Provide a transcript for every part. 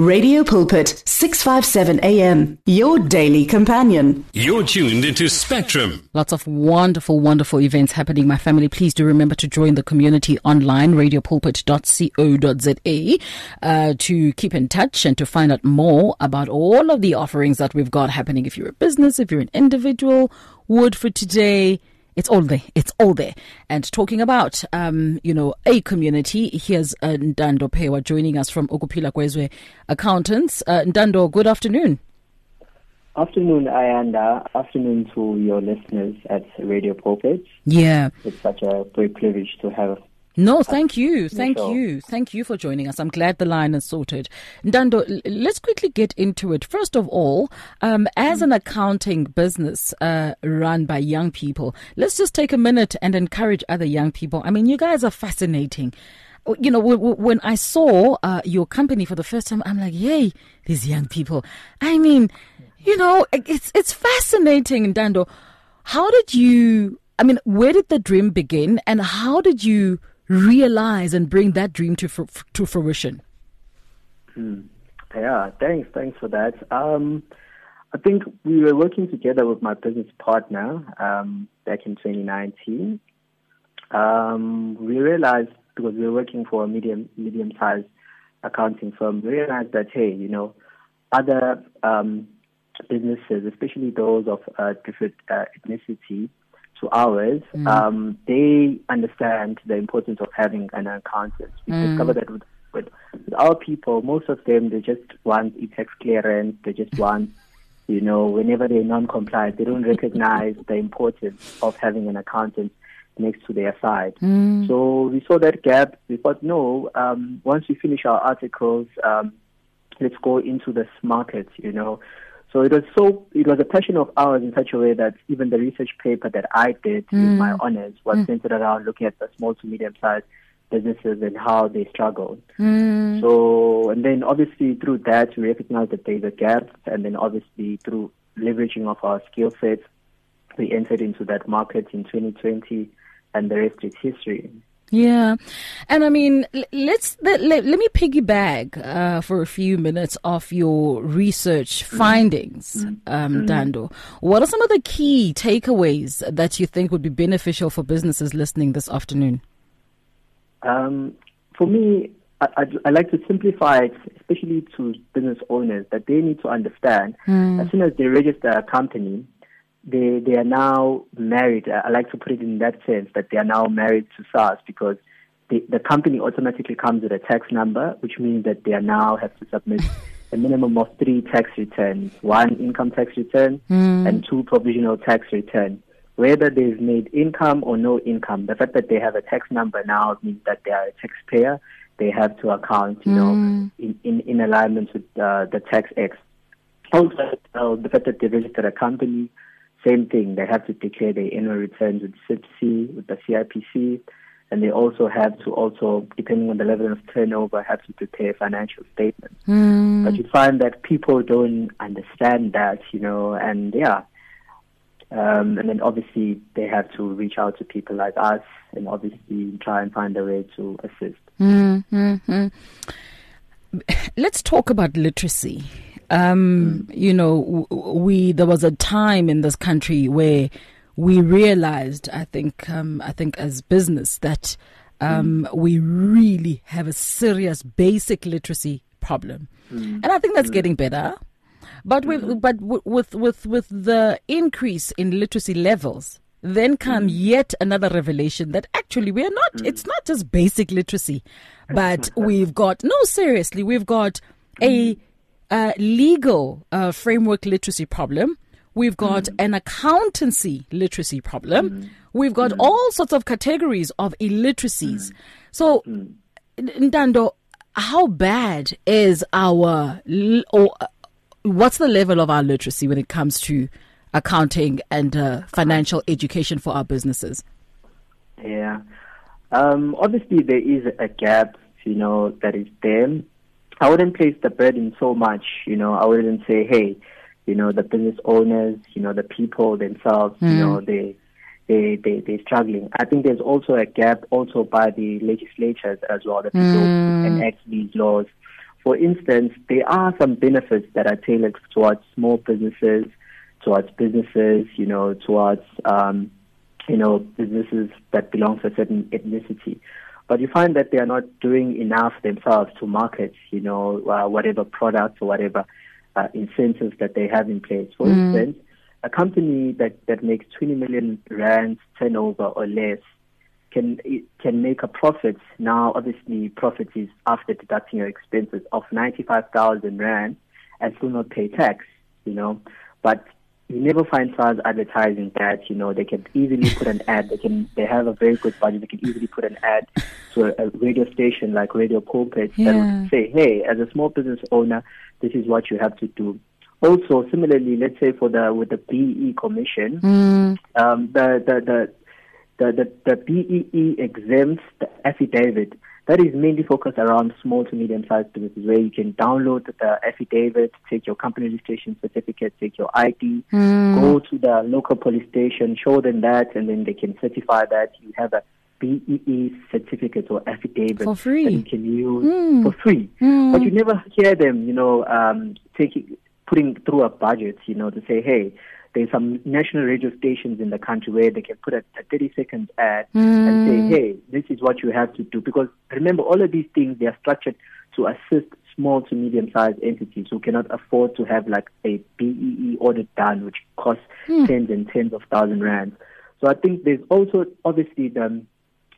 Radio Pulpit, 657 AM, your daily companion. You're tuned into Spectrum. Lots of wonderful, wonderful events happening. My family, please do remember to join the community online, radiopulpit.co.za, uh, to keep in touch and to find out more about all of the offerings that we've got happening. If you're a business, if you're an individual, word for today, it's all there. It's all there. And talking about, um, you know, a community, here's uh, Ntando Phewa joining us from Okupila Kwezwe Accountants. Uh, Ndando, good afternoon. Afternoon, Ayanda. Afternoon to your listeners at Radio Pulpit. Yeah. It's such a great privilege to have no, thank you. Thank you. Thank you for joining us. I'm glad the line is sorted. Dando, let's quickly get into it. First of all, um, as an accounting business uh, run by young people, let's just take a minute and encourage other young people. I mean, you guys are fascinating. You know, when I saw uh, your company for the first time, I'm like, yay, these young people. I mean, you know, it's it's fascinating, Dando. How did you? I mean, where did the dream begin, and how did you? Realize and bring that dream to to fruition? Hmm. Yeah, thanks, thanks for that. Um, I think we were working together with my business partner um, back in 2019. Um, we realized because we were working for a medium medium sized accounting firm, we realized that hey, you know, other um, businesses, especially those of uh, different uh, ethnicity, to ours, mm. um, they understand the importance of having an accountant. We mm. discovered that with, with, with, our people, most of them, they just want e-tax clearance. They just want, you know, whenever they're non-compliant, they don't recognize the importance of having an accountant next to their side. Mm. So we saw that gap. We thought, no, um, once we finish our articles, um, let's go into this market, you know. So it was so it was a passion of ours in such a way that even the research paper that I did mm. in my honors was mm. centered around looking at the small to medium sized businesses and how they struggle. Mm. So and then obviously through that we recognized that there's a gap and then obviously through leveraging of our skill sets we entered into that market in 2020 and the rest is history. Yeah. And I mean, let's let, let, let me piggyback uh, for a few minutes off your research mm-hmm. findings, mm-hmm. um, mm-hmm. Dando. What are some of the key takeaways that you think would be beneficial for businesses listening this afternoon? Um, for me, I, I, I, like to simplify it, especially to business owners, that they need to understand mm. as soon as they register a company, they they are now married. I like to put it in that sense that they are now married to SARS because the the company automatically comes with a tax number, which means that they are now have to submit a minimum of three tax returns: one income tax return mm. and two provisional tax return. Whether they've made income or no income, the fact that they have a tax number now means that they are a taxpayer. They have to account, you mm. know, hmm. in, in, in alignment with uh, the tax acts. Also, uh, the fact that they registered a company, same thing, they have to declare their annual returns with CIPC, with the CIPC, and they also have to also, depending on the level of turnover, have to prepare financial statements. Mm. But you find that people don't understand that, you know, and yeah. Um, and then obviously they have to reach out to people like us and obviously try and find a way to assist. Mm-hmm. Let's talk about literacy. Um, mm. You know, we there was a time in this country where we realized, I think, um, I think as business that um, mm. we really have a serious basic literacy problem, mm. and I think that's mm. getting better. But with mm. but with with with the increase in literacy levels, then come mm. yet another revelation that actually we are not. Mm. It's not just basic literacy, but we've got no seriously. We've got a uh, legal uh, framework literacy problem. We've got mm. an accountancy literacy problem. Mm. We've got mm. all sorts of categories of illiteracies. Mm. So, mm. Ntando, how bad is our, or uh, what's the level of our literacy when it comes to accounting and uh, financial education for our businesses? Yeah. Um, obviously, there is a gap, you know, that is there. I wouldn't place the burden so much, you know, I wouldn't say, hey, you know, the business owners, you know, the people themselves, mm. you know, hmm. they, they, they, they're struggling. I think there's also a gap also by the legislatures as well, the people mm. who enact these laws. For instance, there are some benefits that are tailored towards small businesses, towards businesses, you know, towards, um, you know, businesses that belong to a certain ethnicity. But you find that they are not doing enough themselves to market, you know, uh, whatever products or whatever uh, incentives that they have in place. For mm. instance, a company that, that makes 20 million rands turnover or less can can make a profit. Now, obviously, profit is after deducting your expenses of 95,000 rand and still not pay tax, you know. But you never find SARS advertising that, you know, they can easily put an ad. They can, they have a very good budget. They can easily put an ad to a, a radio station like Radio Pulpit yeah. that would say, hey, as a small business owner, this is what you have to do. Also, similarly, let's say for the with the BE Commission, mm. um, the, the the the the, the BEE exempts the affidavit that is mainly focused around small to medium sized businesses where you can download the affidavit, take your company registration certificate, take your ID, mm. go to the local police station, show them that, and then they can certify that you have a BEE certificate or affidavit for free. that you can use mm. for free. Mm. But you never hear them, you know, um, taking putting through a budget, you know, to say, hey, there's some national radio stations in the country where they can put a, a 30 second ad mm. and say, hmm. hey, this is what you have to do. Because remember, all of these things, they are structured to assist small to medium sized entities who cannot afford to have like a BEE audit done, which costs mm. tens and tens of thousand rands. So I think there's also obviously the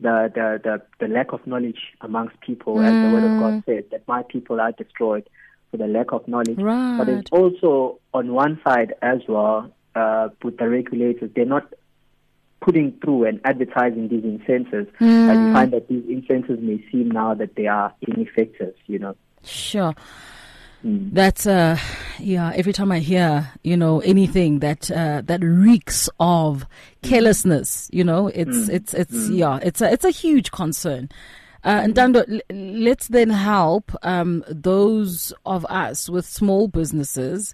the, the, the, the lack of knowledge amongst people, mm. as the word of God hmm. says, that my people are destroyed for the lack of knowledge. Right. But it's also on one side as well uh, with the regulators, they're not putting through and advertising these incentives. Mm. And you find that these incentives may seem now that they are ineffective, you know. Sure. Mm. That's uh yeah, every time I hear, you know, anything that uh that reeks of carelessness, you know, it's mm. it's it's mm. yeah, it's a it's a huge concern. Uh, and Dando, let's then help um, those of us with small businesses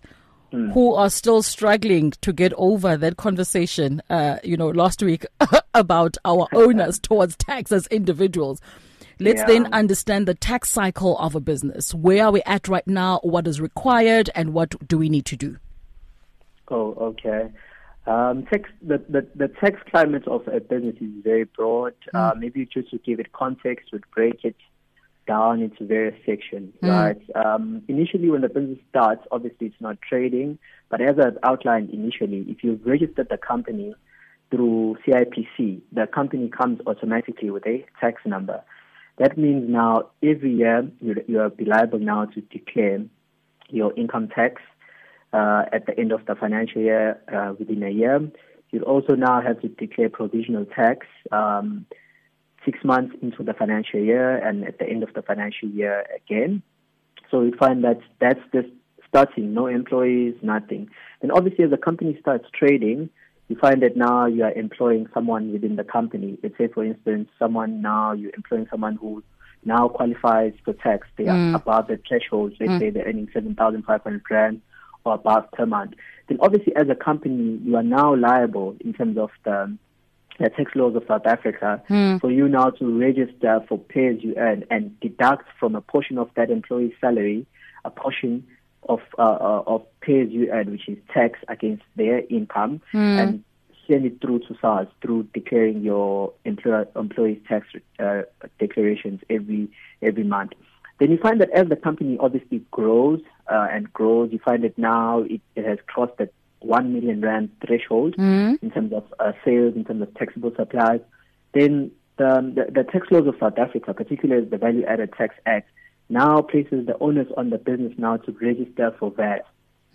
mm. who are still struggling to get over that conversation, uh, you know, last week about our owners towards tax as individuals. Let's yeah. then understand the tax cycle of a business. Where are we at right now? What is required, and what do we need to do? Oh, okay. Um, tax, the, the, the tax climate of a business is very broad. Mm. Uh, maybe just to give it context, would break it down into various sections, mm. right? Um, initially, when the business starts, obviously it's not trading, but as I've outlined initially, if you've registered the company through CIPC, the company comes automatically with a tax number. That means now every year you, you are liable now to declare your income tax uh, at the end of the financial year uh, within a year. You'll also now have to declare provisional tax. Um, six months into the financial year and at the end of the financial year again. So we find that that's just starting, no employees, nothing. And obviously, as the company starts trading, you find that now you are employing someone within the company. Let's say, for instance, someone now you're employing someone who now qualifies for tax. They are mm. above the threshold. Let's mm. say they're earning 7,500 rand or above per month. Then obviously, as a company, you are now liable in terms of the the tax laws of South Africa mm. for you now to register for pay as you earn and deduct from a portion of that employee's salary a portion of uh, uh, of pay as you earn, which is tax against their income, mm. and send it through to SARS through declaring your employer, employee's tax uh, declarations every every month. Then you find that as the company obviously grows uh, and grows, you find that now it, it has crossed that 1 million rand threshold mm. in terms of uh, sales, in terms of taxable supplies, then the, the, the, tax laws of South Africa, particularly the Value Added Tax Act, now places the onus on the business now to register for VAT.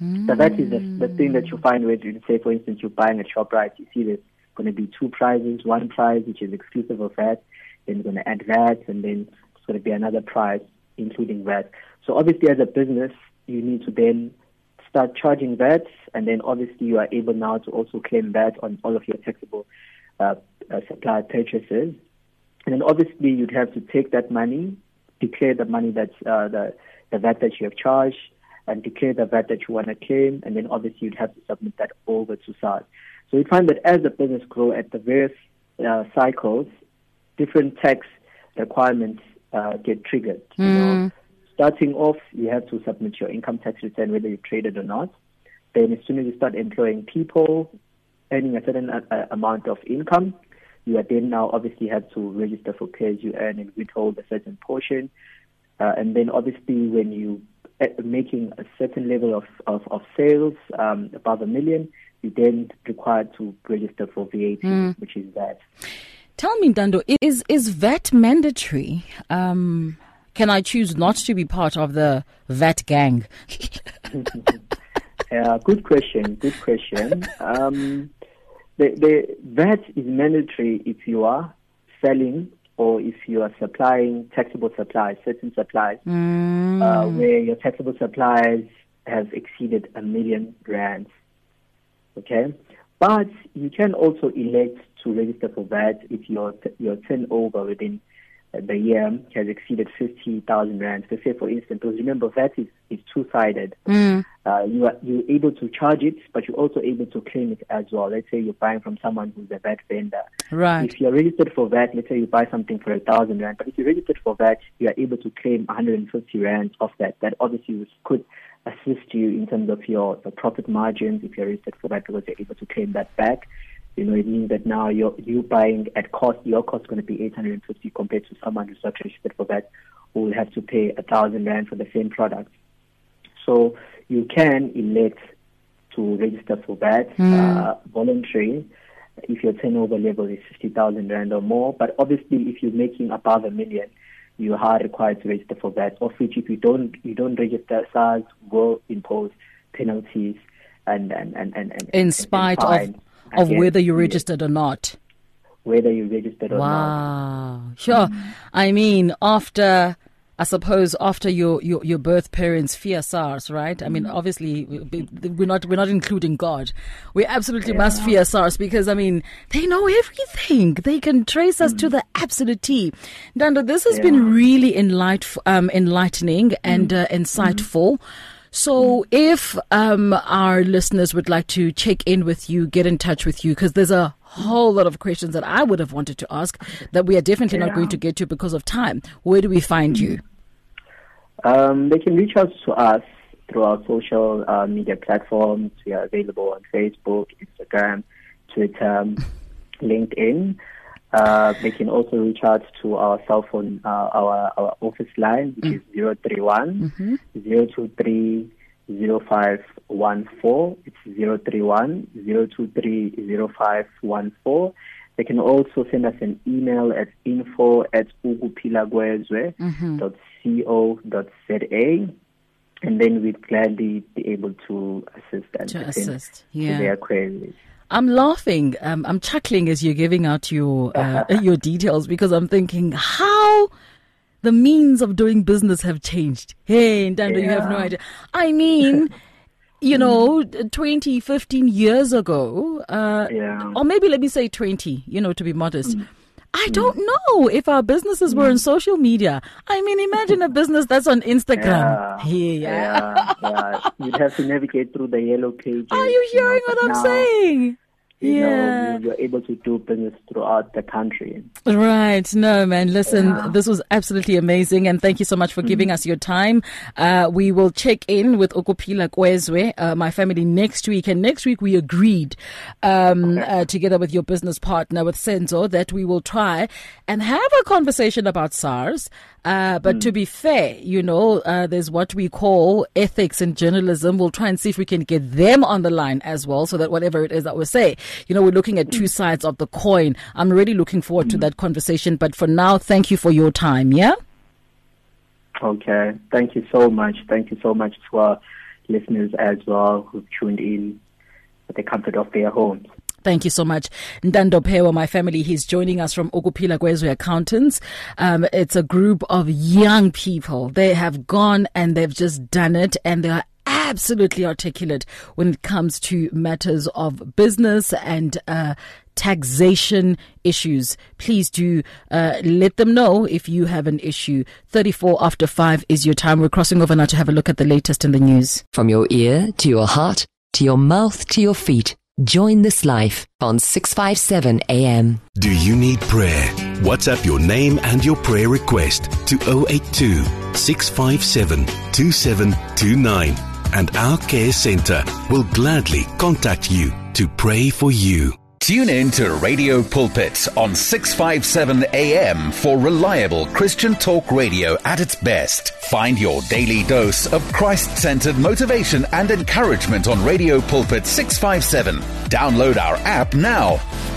Mm. So that is the, the thing that you find where you say, for instance, you're buying a Shoprite, you see there's going to be two prizes, one prize which is exclusive of VAT, then you're going to add VAT, and then it's going to be another prize including VAT. So obviously, as a business, you need to then start charging VAT, and then obviously you are able now to also claim VAT on all of your taxable uh, uh, supply purchases. And then obviously you'd have to take that money, declare the money that's uh, the the VAT that you have charged, and declare the VAT that you want to claim, and then obviously you'd have to submit that over to SARS. So you find that as the business grow at the various uh, cycles, different tax requirements uh, get triggered. Mm. Know, starting off, you have to submit your income tax return whether you traded or not. Then as soon as you start employing people, earning a certain uh, uh amount of income, you are then now obviously have to register for pay as you earn and withhold a certain portion. Uh, and then obviously when you uh, making a certain level of, of, of sales um, above a million, you then required to register for VAT, mm. which is VAT. Tell me, Dando, is is VAT mandatory? Um, can I choose not to be part of the VAT gang? yeah, good question. Good question. Um, the, the VAT is mandatory if you are selling or if you are supplying taxable supplies, certain supplies, mm. uh, where your taxable supplies have exceeded a million rands. Okay, but you can also elect to register for VAT if your your turnover within the year has exceeded 50,000 rand. So say, for instance, because remember, VAT is, is two-sided. Mm. Uh, you are you're able to charge it, but you're also able to claim it as well. Let's say you're buying from someone who's a VAT vendor. Right. If you're registered for VAT, let's say you buy something for a thousand rand, but if you're registered for VAT, you are able to claim 150 rand off that. That obviously could assist you in terms of your, your profit margins if you're registered for that because you're able to claim that back. You know, it means that now you're you buying at cost. Your cost is going to be 850 compared to someone who's not registered for that, who will have to pay a thousand rand for the same product. So you can elect to register for that mm. uh, voluntary if your turnover level is 50,000 rand or more. But obviously, if you're making above a million, you are required to register for that. Of which, if you don't, you don't register, SARS will impose penalties and and and and, and in spite and of of whether you registered or not. Whether you registered or not. Wow. Sure. Mm-hmm. I mean, after I suppose after your, your, your birth parents fear SARS, right? I mean, mm-hmm. obviously we're not we're not including God. We absolutely yeah. must fear SARS because I mean they know everything. They can trace us mm. to mm-hmm. the absolute T. Dando, this has yeah. been really enlight, um, enlightening and uh, insightful. Mm. So, if um, our listeners would like to check in with you, get in touch with you, because there's a whole lot of questions that I would have wanted to ask that we are definitely yeah. not going to get to because of time. Where do we find you? Um, they can reach out to us through our social uh, media platforms. We are available on Facebook, Instagram, Twitter, LinkedIn. Uh, they can also reach out to our cell phone, uh, our our office line, which mm. is 031 mm-hmm. 023 0514. It's 031 023 0514. They can also send us an email at info at ukupilagwezwe.co.za. Mm-hmm. And then we'd gladly be able to assist them to assist, yeah. to their queries. I'm laughing. Um, I'm chuckling as you're giving out your uh, your details because I'm thinking how the means of doing business have changed. Hey, Dando, yeah. you have no idea. I mean. you know, 20, 15 years ago, uh, yeah. or maybe let me say 20, you know, to be modest. Mm. I mm. don't know if our businesses were on mm. social media. I mean, imagine a business that's on Instagram. Yeah, yeah. yeah, You'd have to navigate through the yellow pages. Are you hearing you know, what I'm now, saying? You yeah. know, you're able to do business throughout the country. Right. No, man. Listen, yeah. this was absolutely amazing. And thank you so much for mm-hmm. giving us your time. Uh, we will check in with Ukupila Kwezwe, uh, my family next week. And next week we agreed, um, okay. uh, together with your business partner, with Senzo, that we will try and have a conversation about SARS. Uh, but mm. to be fair, you know, uh, there's what we call ethics in journalism. We'll try and see if we can get them on the line as well so that whatever it is that we say, you know, we're looking at two sides of the coin. I'm really looking forward to that conversation. But for now, thank you for your time. Yeah? Okay. Thank you so much. Thank you so much to our listeners as well who've tuned in at the comfort of their homes. Thank you so much. Ntando Phewa, my family, he's joining us from Ukupila Kwezwe Accountants. Um, it's a group of young people. They have gone and they've just done it and they are absolutely articulate when it comes to matters of business and uh, taxation issues. Please do uh, let them know if you have an issue. 34 after 5 is your time. We're crossing over now to have a look at the latest in the news. From your ear to your heart to your mouth to your feet. Join this life on 657 AM. Do you need prayer? WhatsApp your name and your prayer request to 082 657 2729 and our care center will gladly contact you to pray for you. Tune in to Radio Pulpit on 657 AM for reliable Christian talk radio at its best. Find your daily dose of Christ centered motivation and encouragement on Radio Pulpit 657. Download our app now.